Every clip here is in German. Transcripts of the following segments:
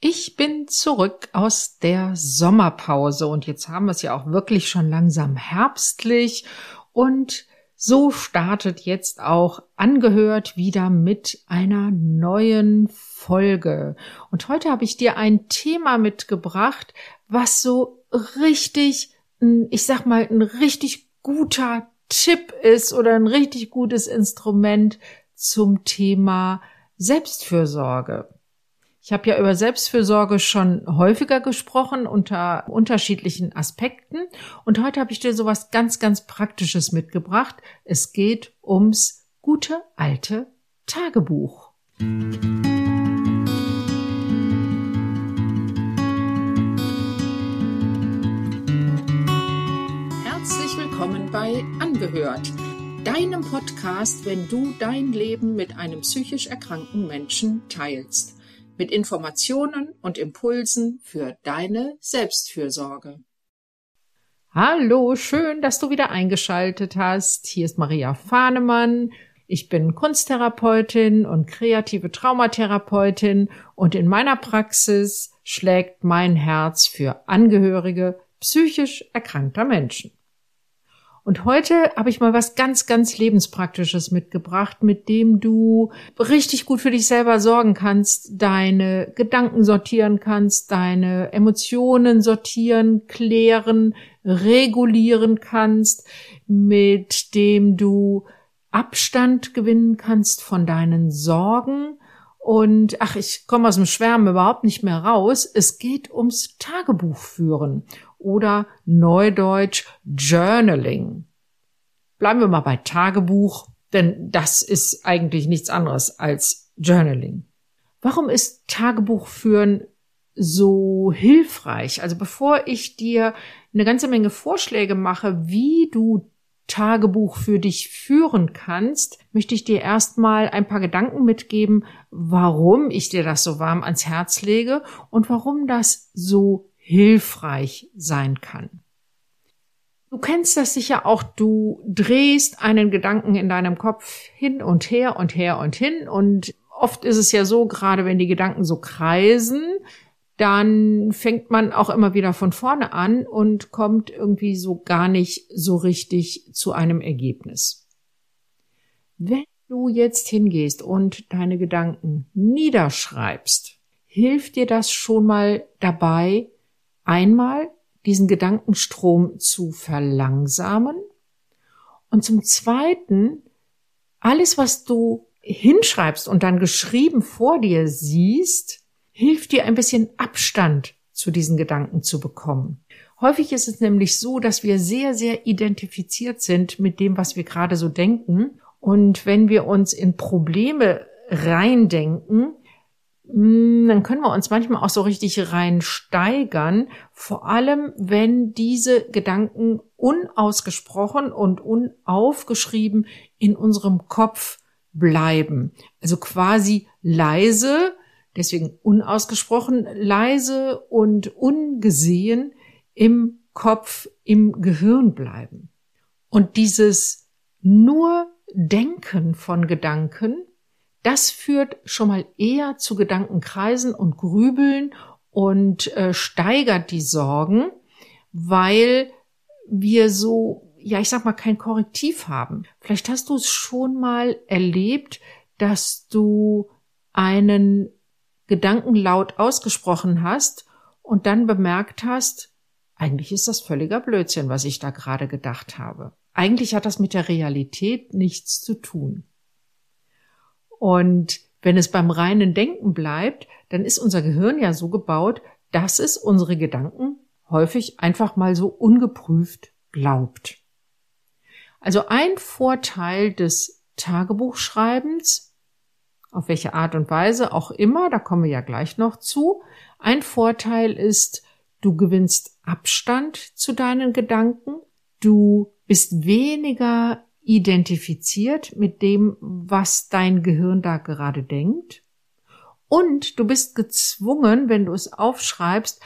Ich bin zurück aus der Sommerpause und jetzt haben wir es ja auch wirklich schon langsam herbstlich und so startet jetzt auch angehört wieder mit einer neuen Folge. Und heute habe ich dir ein Thema mitgebracht, was so richtig, ich sag mal, ein richtig guter Tipp ist oder ein richtig gutes Instrument zum Thema Selbstfürsorge. Ich habe ja über Selbstfürsorge schon häufiger gesprochen unter unterschiedlichen Aspekten und heute habe ich dir sowas ganz, ganz Praktisches mitgebracht. Es geht ums gute alte Tagebuch. Herzlich willkommen bei Angehört, deinem Podcast, wenn du dein Leben mit einem psychisch erkrankten Menschen teilst mit Informationen und Impulsen für deine Selbstfürsorge. Hallo, schön, dass du wieder eingeschaltet hast. Hier ist Maria Fahnemann. Ich bin Kunsttherapeutin und kreative Traumatherapeutin und in meiner Praxis schlägt mein Herz für Angehörige psychisch erkrankter Menschen. Und heute habe ich mal was ganz, ganz lebenspraktisches mitgebracht, mit dem du richtig gut für dich selber sorgen kannst, deine Gedanken sortieren kannst, deine Emotionen sortieren, klären, regulieren kannst, mit dem du Abstand gewinnen kannst von deinen Sorgen. Und ach, ich komme aus dem Schwärmen überhaupt nicht mehr raus. Es geht ums Tagebuch führen oder Neudeutsch Journaling. Bleiben wir mal bei Tagebuch, denn das ist eigentlich nichts anderes als Journaling. Warum ist Tagebuch führen so hilfreich? Also bevor ich dir eine ganze Menge Vorschläge mache, wie du Tagebuch für dich führen kannst, möchte ich dir erstmal ein paar Gedanken mitgeben, warum ich dir das so warm ans Herz lege und warum das so hilfreich sein kann. Du kennst das sicher auch, du drehst einen Gedanken in deinem Kopf hin und her und her und hin und oft ist es ja so, gerade wenn die Gedanken so kreisen, dann fängt man auch immer wieder von vorne an und kommt irgendwie so gar nicht so richtig zu einem Ergebnis. Wenn du jetzt hingehst und deine Gedanken niederschreibst, hilft dir das schon mal dabei, einmal diesen Gedankenstrom zu verlangsamen und zum Zweiten, alles, was du hinschreibst und dann geschrieben vor dir siehst, hilft dir ein bisschen Abstand zu diesen Gedanken zu bekommen. Häufig ist es nämlich so, dass wir sehr, sehr identifiziert sind mit dem, was wir gerade so denken. Und wenn wir uns in Probleme reindenken, hm, dann können wir uns manchmal auch so richtig reinsteigern, vor allem wenn diese Gedanken unausgesprochen und unaufgeschrieben in unserem Kopf bleiben. Also quasi leise, deswegen unausgesprochen, leise und ungesehen im Kopf, im Gehirn bleiben. Und dieses nur Denken von Gedanken das führt schon mal eher zu Gedankenkreisen und Grübeln und äh, steigert die Sorgen, weil wir so, ja, ich sag mal, kein Korrektiv haben. Vielleicht hast du es schon mal erlebt, dass du einen Gedanken laut ausgesprochen hast und dann bemerkt hast, eigentlich ist das völliger Blödsinn, was ich da gerade gedacht habe. Eigentlich hat das mit der Realität nichts zu tun. Und wenn es beim reinen Denken bleibt, dann ist unser Gehirn ja so gebaut, dass es unsere Gedanken häufig einfach mal so ungeprüft glaubt. Also ein Vorteil des Tagebuchschreibens, auf welche Art und Weise auch immer, da kommen wir ja gleich noch zu, ein Vorteil ist, du gewinnst Abstand zu deinen Gedanken, du bist weniger identifiziert mit dem, was dein Gehirn da gerade denkt. Und du bist gezwungen, wenn du es aufschreibst,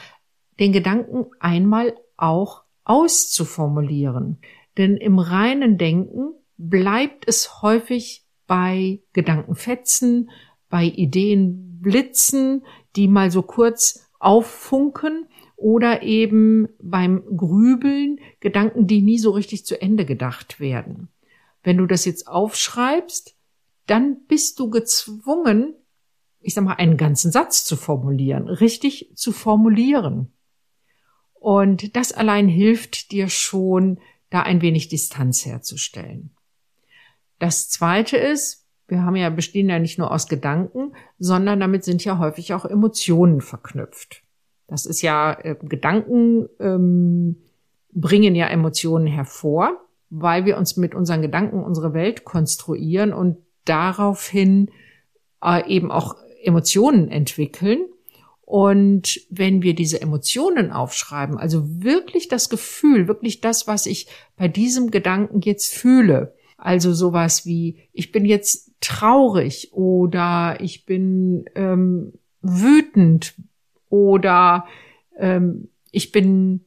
den Gedanken einmal auch auszuformulieren. Denn im reinen Denken bleibt es häufig bei Gedankenfetzen, bei Ideenblitzen, die mal so kurz auffunken oder eben beim Grübeln Gedanken, die nie so richtig zu Ende gedacht werden. Wenn du das jetzt aufschreibst, dann bist du gezwungen, ich sag mal, einen ganzen Satz zu formulieren, richtig zu formulieren. Und das allein hilft dir schon, da ein wenig Distanz herzustellen. Das zweite ist, wir haben ja bestehen ja nicht nur aus Gedanken, sondern damit sind ja häufig auch Emotionen verknüpft. Das ist ja äh, Gedanken ähm, bringen ja Emotionen hervor, weil wir uns mit unseren Gedanken unsere Welt konstruieren und daraufhin äh, eben auch Emotionen entwickeln. Und wenn wir diese Emotionen aufschreiben, also wirklich das Gefühl, wirklich das, was ich bei diesem Gedanken jetzt fühle, also sowas wie, ich bin jetzt traurig oder ich bin ähm, wütend oder ähm, ich bin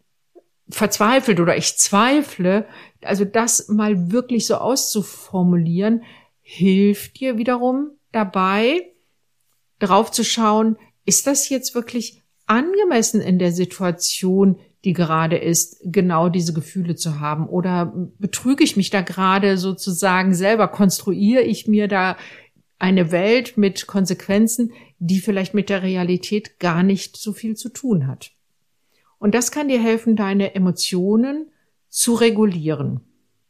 verzweifelt oder ich zweifle. Also das mal wirklich so auszuformulieren, hilft dir wiederum dabei, drauf zu schauen, ist das jetzt wirklich angemessen in der Situation, die gerade ist, genau diese Gefühle zu haben? Oder betrüge ich mich da gerade sozusagen selber? Konstruiere ich mir da eine Welt mit Konsequenzen, die vielleicht mit der Realität gar nicht so viel zu tun hat? Und das kann dir helfen, deine Emotionen zu regulieren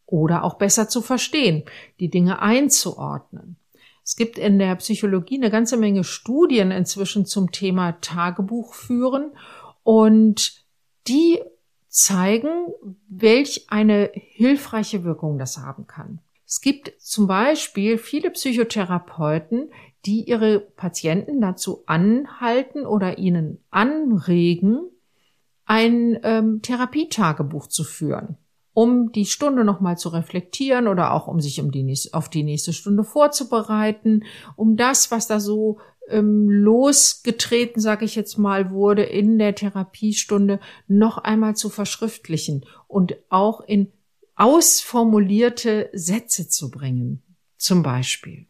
oder auch besser zu verstehen, die Dinge einzuordnen. Es gibt in der Psychologie eine ganze Menge Studien inzwischen zum Thema Tagebuch führen und die zeigen, welch eine hilfreiche Wirkung das haben kann. Es gibt zum Beispiel viele Psychotherapeuten, die ihre Patienten dazu anhalten oder ihnen anregen, ein ähm, Therapietagebuch zu führen um die Stunde nochmal zu reflektieren oder auch um sich um die auf die nächste Stunde vorzubereiten, um das, was da so ähm, losgetreten, sage ich jetzt mal, wurde in der Therapiestunde, noch einmal zu verschriftlichen und auch in ausformulierte Sätze zu bringen, zum Beispiel.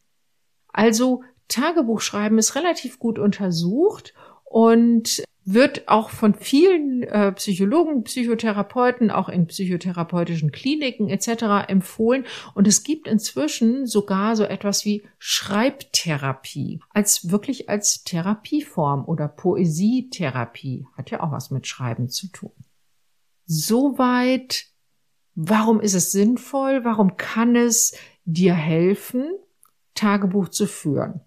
Also Tagebuchschreiben ist relativ gut untersucht und wird auch von vielen äh, Psychologen, Psychotherapeuten, auch in psychotherapeutischen Kliniken etc. empfohlen. Und es gibt inzwischen sogar so etwas wie Schreibtherapie, als wirklich als Therapieform oder Poesietherapie. Hat ja auch was mit Schreiben zu tun. Soweit, warum ist es sinnvoll? Warum kann es dir helfen, Tagebuch zu führen?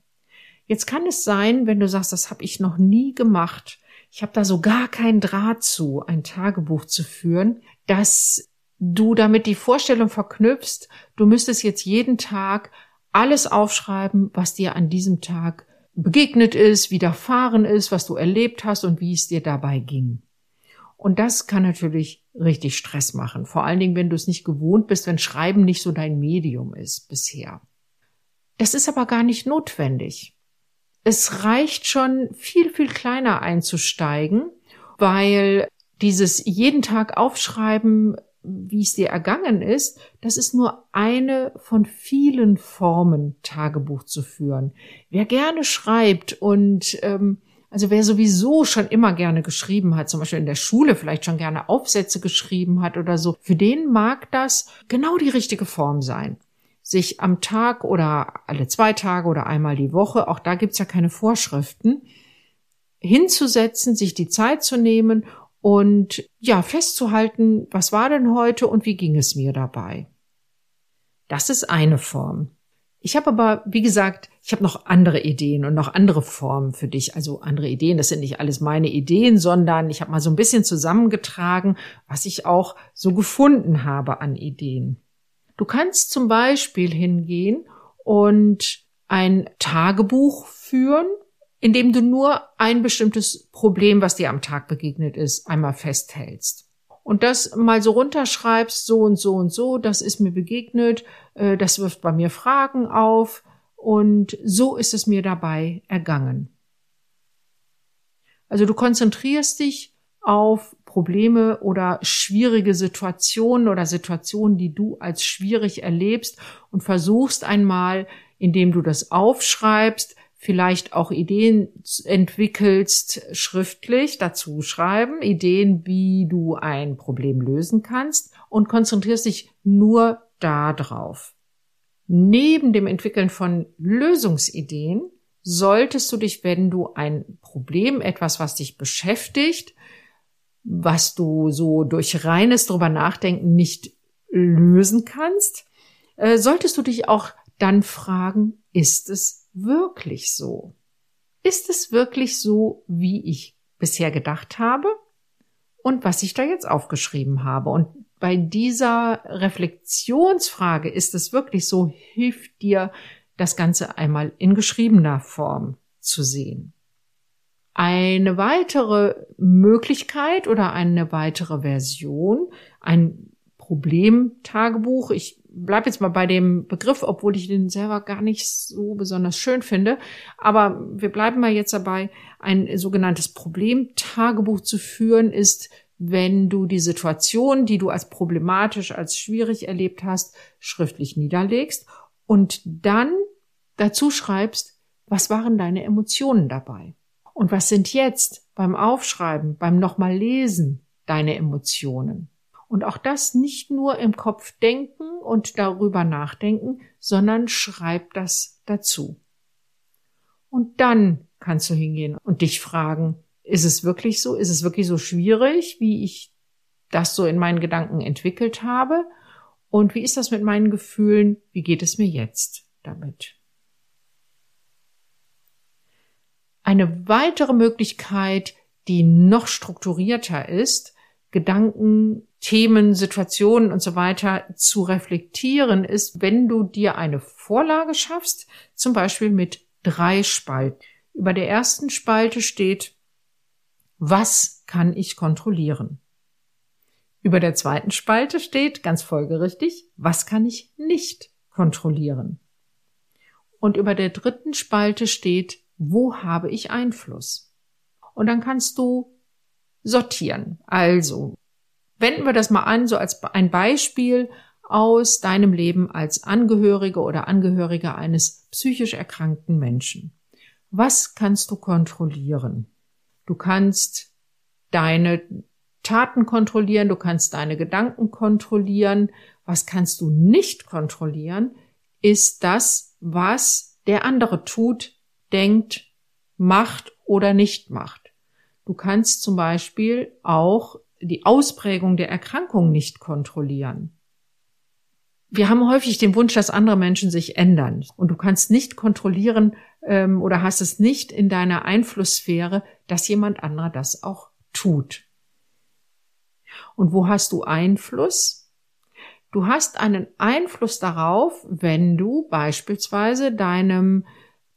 Jetzt kann es sein, wenn du sagst, das habe ich noch nie gemacht, ich habe da so gar keinen Draht zu, ein Tagebuch zu führen, dass du damit die Vorstellung verknüpfst, du müsstest jetzt jeden Tag alles aufschreiben, was dir an diesem Tag begegnet ist, widerfahren ist, was du erlebt hast und wie es dir dabei ging. Und das kann natürlich richtig Stress machen. Vor allen Dingen, wenn du es nicht gewohnt bist, wenn Schreiben nicht so dein Medium ist bisher. Das ist aber gar nicht notwendig es reicht schon viel, viel kleiner einzusteigen, weil dieses jeden Tag aufschreiben, wie es dir ergangen ist, das ist nur eine von vielen Formen, Tagebuch zu führen. Wer gerne schreibt und ähm, also wer sowieso schon immer gerne geschrieben hat, zum Beispiel in der Schule vielleicht schon gerne Aufsätze geschrieben hat oder so, für den mag das genau die richtige Form sein sich am Tag oder alle zwei Tage oder einmal die Woche, auch da gibt's ja keine Vorschriften, hinzusetzen, sich die Zeit zu nehmen und ja, festzuhalten, was war denn heute und wie ging es mir dabei. Das ist eine Form. Ich habe aber, wie gesagt, ich habe noch andere Ideen und noch andere Formen für dich. Also andere Ideen, das sind nicht alles meine Ideen, sondern ich habe mal so ein bisschen zusammengetragen, was ich auch so gefunden habe an Ideen. Du kannst zum Beispiel hingehen und ein Tagebuch führen, in dem du nur ein bestimmtes Problem, was dir am Tag begegnet ist, einmal festhältst. Und das mal so runterschreibst, so und so und so, das ist mir begegnet, äh, das wirft bei mir Fragen auf und so ist es mir dabei ergangen. Also du konzentrierst dich auf Probleme oder schwierige Situationen oder Situationen, die du als schwierig erlebst und versuchst einmal, indem du das aufschreibst, vielleicht auch Ideen entwickelst, schriftlich dazu schreiben, Ideen, wie du ein Problem lösen kannst und konzentrierst dich nur darauf. Neben dem Entwickeln von Lösungsideen solltest du dich, wenn du ein Problem, etwas, was dich beschäftigt, was du so durch reines drüber nachdenken nicht lösen kannst, äh, solltest du dich auch dann fragen, ist es wirklich so? Ist es wirklich so, wie ich bisher gedacht habe und was ich da jetzt aufgeschrieben habe? Und bei dieser Reflexionsfrage, ist es wirklich so, hilft dir das Ganze einmal in geschriebener Form zu sehen. Eine weitere Möglichkeit oder eine weitere Version, ein Problemtagebuch. Ich bleibe jetzt mal bei dem Begriff, obwohl ich den selber gar nicht so besonders schön finde. Aber wir bleiben mal jetzt dabei, ein sogenanntes Problemtagebuch zu führen, ist, wenn du die Situation, die du als problematisch, als schwierig erlebt hast, schriftlich niederlegst und dann dazu schreibst, was waren deine Emotionen dabei? Und was sind jetzt beim Aufschreiben, beim nochmal lesen deine Emotionen? Und auch das nicht nur im Kopf denken und darüber nachdenken, sondern schreib das dazu. Und dann kannst du hingehen und dich fragen, ist es wirklich so? Ist es wirklich so schwierig, wie ich das so in meinen Gedanken entwickelt habe? Und wie ist das mit meinen Gefühlen? Wie geht es mir jetzt damit? Eine weitere Möglichkeit, die noch strukturierter ist, Gedanken, Themen, Situationen und so weiter zu reflektieren, ist, wenn du dir eine Vorlage schaffst, zum Beispiel mit drei Spalten. Über der ersten Spalte steht, was kann ich kontrollieren? Über der zweiten Spalte steht, ganz folgerichtig, was kann ich nicht kontrollieren? Und über der dritten Spalte steht, wo habe ich Einfluss? Und dann kannst du sortieren. Also, wenden wir das mal an, so als ein Beispiel aus deinem Leben als Angehörige oder Angehörige eines psychisch erkrankten Menschen. Was kannst du kontrollieren? Du kannst deine Taten kontrollieren, du kannst deine Gedanken kontrollieren. Was kannst du nicht kontrollieren, ist das, was der andere tut, denkt, macht oder nicht macht. Du kannst zum Beispiel auch die Ausprägung der Erkrankung nicht kontrollieren. Wir haben häufig den Wunsch, dass andere Menschen sich ändern und du kannst nicht kontrollieren ähm, oder hast es nicht in deiner Einflusssphäre, dass jemand anderer das auch tut. Und wo hast du Einfluss? Du hast einen Einfluss darauf, wenn du beispielsweise deinem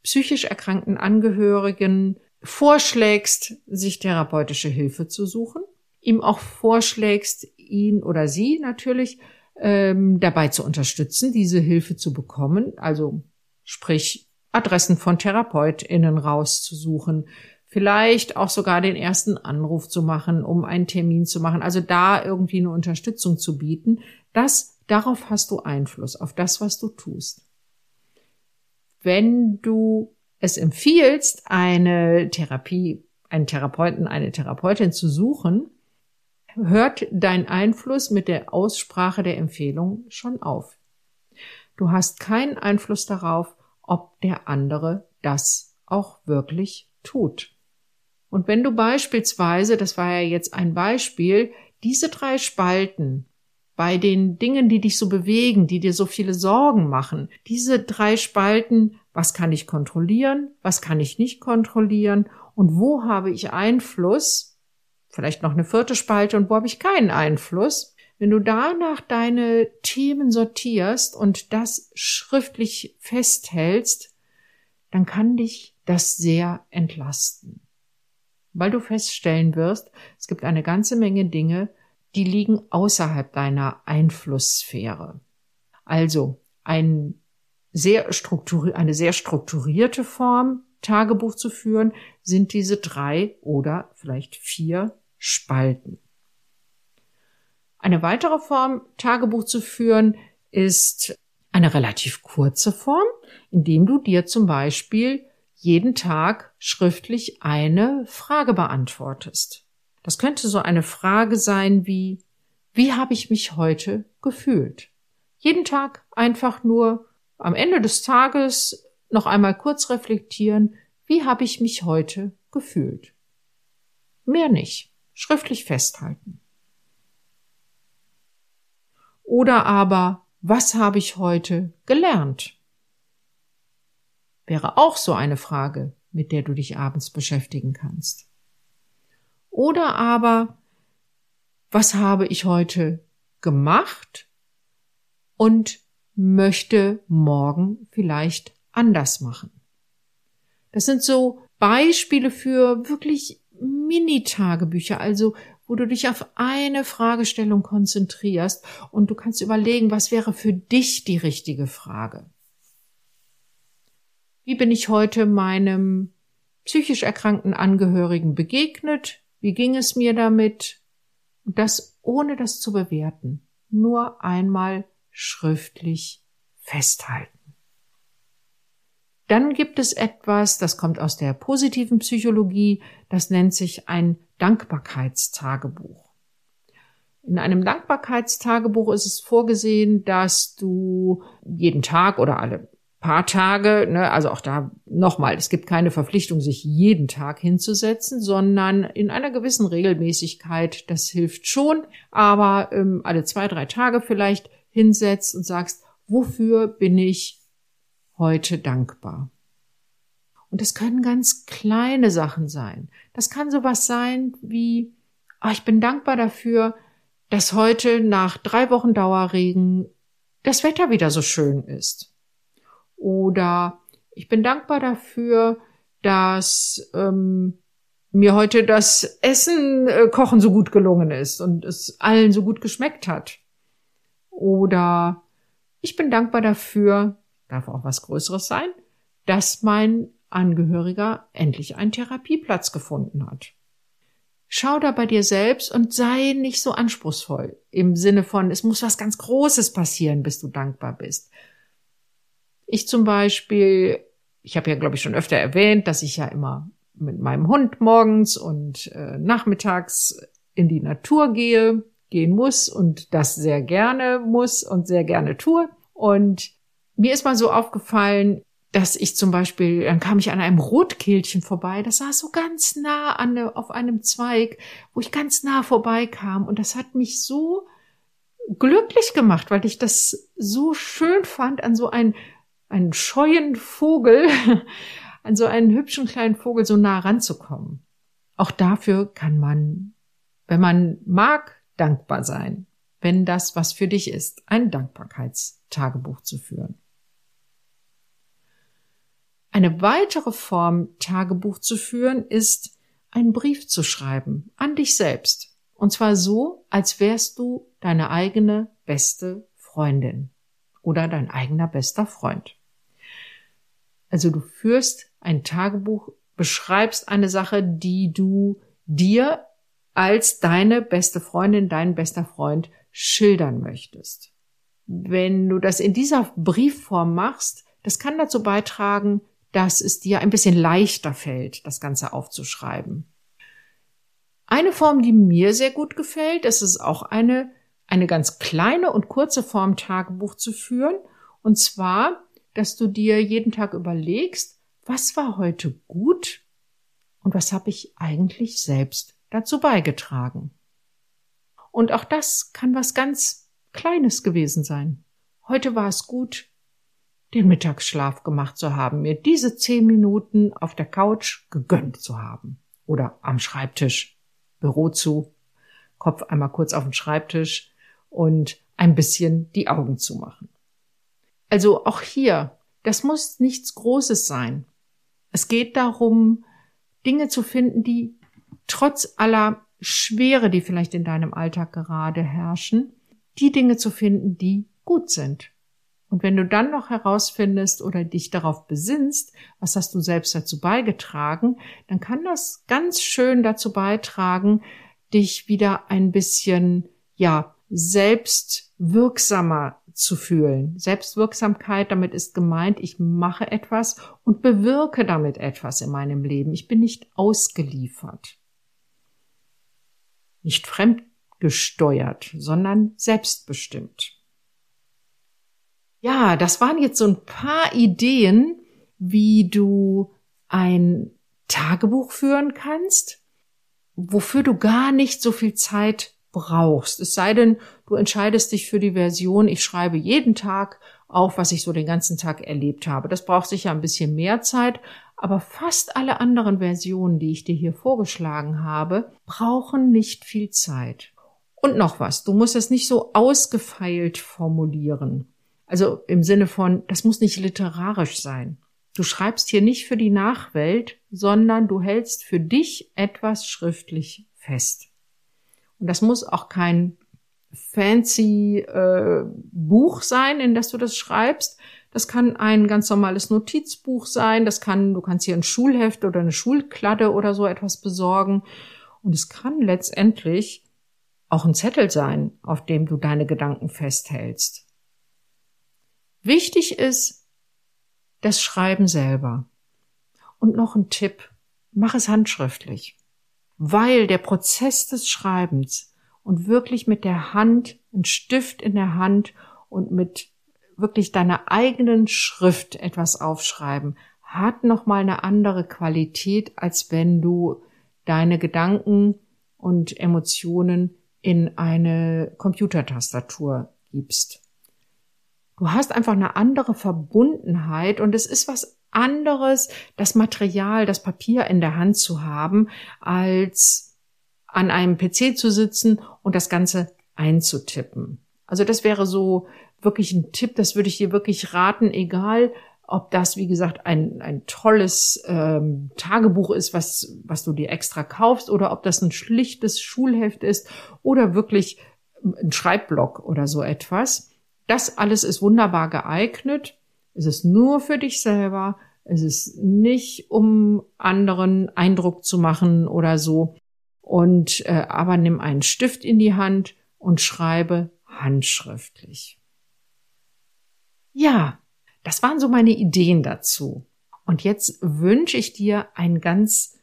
psychisch erkrankten Angehörigen vorschlägst, sich therapeutische Hilfe zu suchen, ihm auch vorschlägst, ihn oder sie natürlich ähm, dabei zu unterstützen, diese Hilfe zu bekommen, also sprich Adressen von TherapeutInnen rauszusuchen, vielleicht auch sogar den ersten Anruf zu machen, um einen Termin zu machen, also da irgendwie eine Unterstützung zu bieten, das, darauf hast du Einfluss, auf das, was du tust wenn du es empfiehlst, eine Therapie, einen Therapeuten, eine Therapeutin zu suchen, hört dein Einfluss mit der Aussprache der Empfehlung schon auf. Du hast keinen Einfluss darauf, ob der andere das auch wirklich tut. Und wenn du beispielsweise, das war ja jetzt ein Beispiel, diese drei Spalten bei den Dingen, die dich so bewegen, die dir so viele Sorgen machen. Diese drei Spalten, was kann ich kontrollieren, was kann ich nicht kontrollieren und wo habe ich Einfluss, vielleicht noch eine vierte Spalte und wo habe ich keinen Einfluss. Wenn du danach deine Themen sortierst und das schriftlich festhältst, dann kann dich das sehr entlasten. Weil du feststellen wirst, es gibt eine ganze Menge Dinge, die liegen außerhalb deiner Einflusssphäre. Also ein sehr eine sehr strukturierte Form, Tagebuch zu führen, sind diese drei oder vielleicht vier Spalten. Eine weitere Form, Tagebuch zu führen, ist eine relativ kurze Form, indem du dir zum Beispiel jeden Tag schriftlich eine Frage beantwortest. Das könnte so eine Frage sein wie, wie habe ich mich heute gefühlt? Jeden Tag einfach nur am Ende des Tages noch einmal kurz reflektieren, wie habe ich mich heute gefühlt? Mehr nicht. Schriftlich festhalten. Oder aber, was habe ich heute gelernt? Wäre auch so eine Frage, mit der du dich abends beschäftigen kannst. Oder aber, was habe ich heute gemacht und möchte morgen vielleicht anders machen? Das sind so Beispiele für wirklich Mini-Tagebücher, also wo du dich auf eine Fragestellung konzentrierst und du kannst überlegen, was wäre für dich die richtige Frage. Wie bin ich heute meinem psychisch erkrankten Angehörigen begegnet? Wie ging es mir damit? Und das ohne das zu bewerten, nur einmal schriftlich festhalten. Dann gibt es etwas, das kommt aus der positiven Psychologie, das nennt sich ein Dankbarkeitstagebuch. In einem Dankbarkeitstagebuch ist es vorgesehen, dass du jeden Tag oder alle paar Tage, ne, also auch da nochmal, es gibt keine Verpflichtung, sich jeden Tag hinzusetzen, sondern in einer gewissen Regelmäßigkeit, das hilft schon, aber ähm, alle zwei, drei Tage vielleicht hinsetzt und sagst, wofür bin ich heute dankbar? Und das können ganz kleine Sachen sein. Das kann sowas sein wie, oh, ich bin dankbar dafür, dass heute nach drei Wochen Dauerregen das Wetter wieder so schön ist. Oder ich bin dankbar dafür, dass ähm, mir heute das Essen äh, kochen so gut gelungen ist und es allen so gut geschmeckt hat. Oder ich bin dankbar dafür, darf auch was Größeres sein, dass mein Angehöriger endlich einen Therapieplatz gefunden hat. Schau da bei dir selbst und sei nicht so anspruchsvoll im Sinne von, es muss was ganz Großes passieren, bis du dankbar bist. Ich zum Beispiel, ich habe ja, glaube ich, schon öfter erwähnt, dass ich ja immer mit meinem Hund morgens und äh, nachmittags in die Natur gehe, gehen muss und das sehr gerne muss und sehr gerne tue. Und mir ist mal so aufgefallen, dass ich zum Beispiel, dann kam ich an einem Rotkehlchen vorbei, das saß so ganz nah an, auf einem Zweig, wo ich ganz nah vorbeikam und das hat mich so glücklich gemacht, weil ich das so schön fand, an so einen, einen scheuen Vogel, an so einen hübschen kleinen Vogel so nah ranzukommen. Auch dafür kann man, wenn man mag, dankbar sein, wenn das was für dich ist, ein Dankbarkeitstagebuch zu führen. Eine weitere Form, Tagebuch zu führen, ist, einen Brief zu schreiben an dich selbst. Und zwar so, als wärst du deine eigene beste Freundin oder dein eigener bester Freund. Also du führst ein Tagebuch, beschreibst eine Sache, die du dir als deine beste Freundin, dein bester Freund schildern möchtest. Wenn du das in dieser Briefform machst, das kann dazu beitragen, dass es dir ein bisschen leichter fällt, das Ganze aufzuschreiben. Eine Form, die mir sehr gut gefällt, das ist auch eine, eine ganz kleine und kurze Form Tagebuch zu führen. Und zwar, dass du dir jeden Tag überlegst, was war heute gut und was habe ich eigentlich selbst dazu beigetragen. Und auch das kann was ganz Kleines gewesen sein. Heute war es gut, den Mittagsschlaf gemacht zu haben, mir diese zehn Minuten auf der Couch gegönnt zu haben oder am Schreibtisch, Büro zu, Kopf einmal kurz auf den Schreibtisch und ein bisschen die Augen zu machen. Also auch hier, das muss nichts Großes sein. Es geht darum, Dinge zu finden, die trotz aller Schwere, die vielleicht in deinem Alltag gerade herrschen, die Dinge zu finden, die gut sind. Und wenn du dann noch herausfindest oder dich darauf besinnst, was hast du selbst dazu beigetragen, dann kann das ganz schön dazu beitragen, dich wieder ein bisschen, ja, selbst wirksamer zu fühlen. Selbstwirksamkeit, damit ist gemeint, ich mache etwas und bewirke damit etwas in meinem Leben. Ich bin nicht ausgeliefert. Nicht fremdgesteuert, sondern selbstbestimmt. Ja, das waren jetzt so ein paar Ideen, wie du ein Tagebuch führen kannst, wofür du gar nicht so viel Zeit brauchst. Es sei denn, du entscheidest dich für die Version, ich schreibe jeden Tag auf, was ich so den ganzen Tag erlebt habe. Das braucht sicher ein bisschen mehr Zeit, aber fast alle anderen Versionen, die ich dir hier vorgeschlagen habe, brauchen nicht viel Zeit. Und noch was, du musst es nicht so ausgefeilt formulieren. Also im Sinne von, das muss nicht literarisch sein. Du schreibst hier nicht für die Nachwelt, sondern du hältst für dich etwas schriftlich fest. Und das muss auch kein fancy äh, Buch sein, in das du das schreibst. Das kann ein ganz normales Notizbuch sein. Das kann, du kannst hier ein Schulheft oder eine Schulkladde oder so etwas besorgen. Und es kann letztendlich auch ein Zettel sein, auf dem du deine Gedanken festhältst. Wichtig ist das Schreiben selber. Und noch ein Tipp. Mach es handschriftlich weil der Prozess des Schreibens und wirklich mit der Hand, ein Stift in der Hand und mit wirklich deiner eigenen Schrift etwas aufschreiben, hat nochmal eine andere Qualität, als wenn du deine Gedanken und Emotionen in eine Computertastatur gibst. Du hast einfach eine andere Verbundenheit und es ist was anderes, das Material, das Papier in der Hand zu haben, als an einem PC zu sitzen und das Ganze einzutippen. Also das wäre so wirklich ein Tipp, das würde ich dir wirklich raten, egal ob das, wie gesagt, ein, ein tolles ähm, Tagebuch ist, was, was du dir extra kaufst, oder ob das ein schlichtes Schulheft ist oder wirklich ein Schreibblock oder so etwas. Das alles ist wunderbar geeignet es ist nur für dich selber. Es ist nicht, um anderen Eindruck zu machen oder so. Und äh, aber nimm einen Stift in die Hand und schreibe handschriftlich. Ja, das waren so meine Ideen dazu. Und jetzt wünsche ich dir ein ganz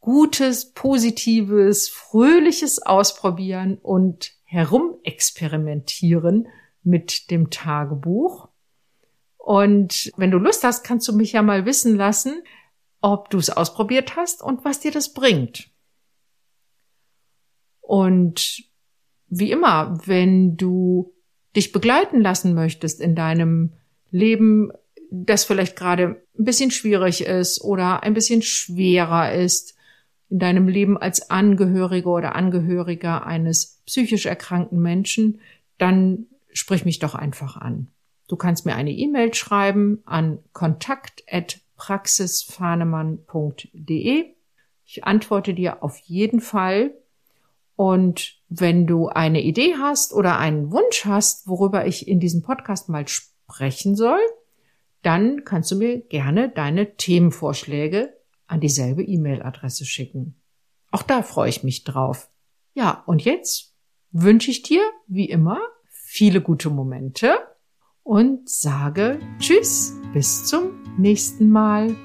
gutes, positives, fröhliches Ausprobieren und herumexperimentieren mit dem Tagebuch. Und wenn du Lust hast, kannst du mich ja mal wissen lassen, ob du es ausprobiert hast und was dir das bringt. Und wie immer, wenn du dich begleiten lassen möchtest in deinem Leben, das vielleicht gerade ein bisschen schwierig ist oder ein bisschen schwerer ist, in deinem Leben als Angehörige oder Angehöriger eines psychisch erkrankten Menschen, dann sprich mich doch einfach an. Du kannst mir eine E-Mail schreiben an kontakt.praxisfahnemann.de. Ich antworte dir auf jeden Fall. Und wenn du eine Idee hast oder einen Wunsch hast, worüber ich in diesem Podcast mal sprechen soll, dann kannst du mir gerne deine Themenvorschläge an dieselbe E-Mail-Adresse schicken. Auch da freue ich mich drauf. Ja, und jetzt wünsche ich dir, wie immer, viele gute Momente und sage Tschüss, bis zum nächsten Mal.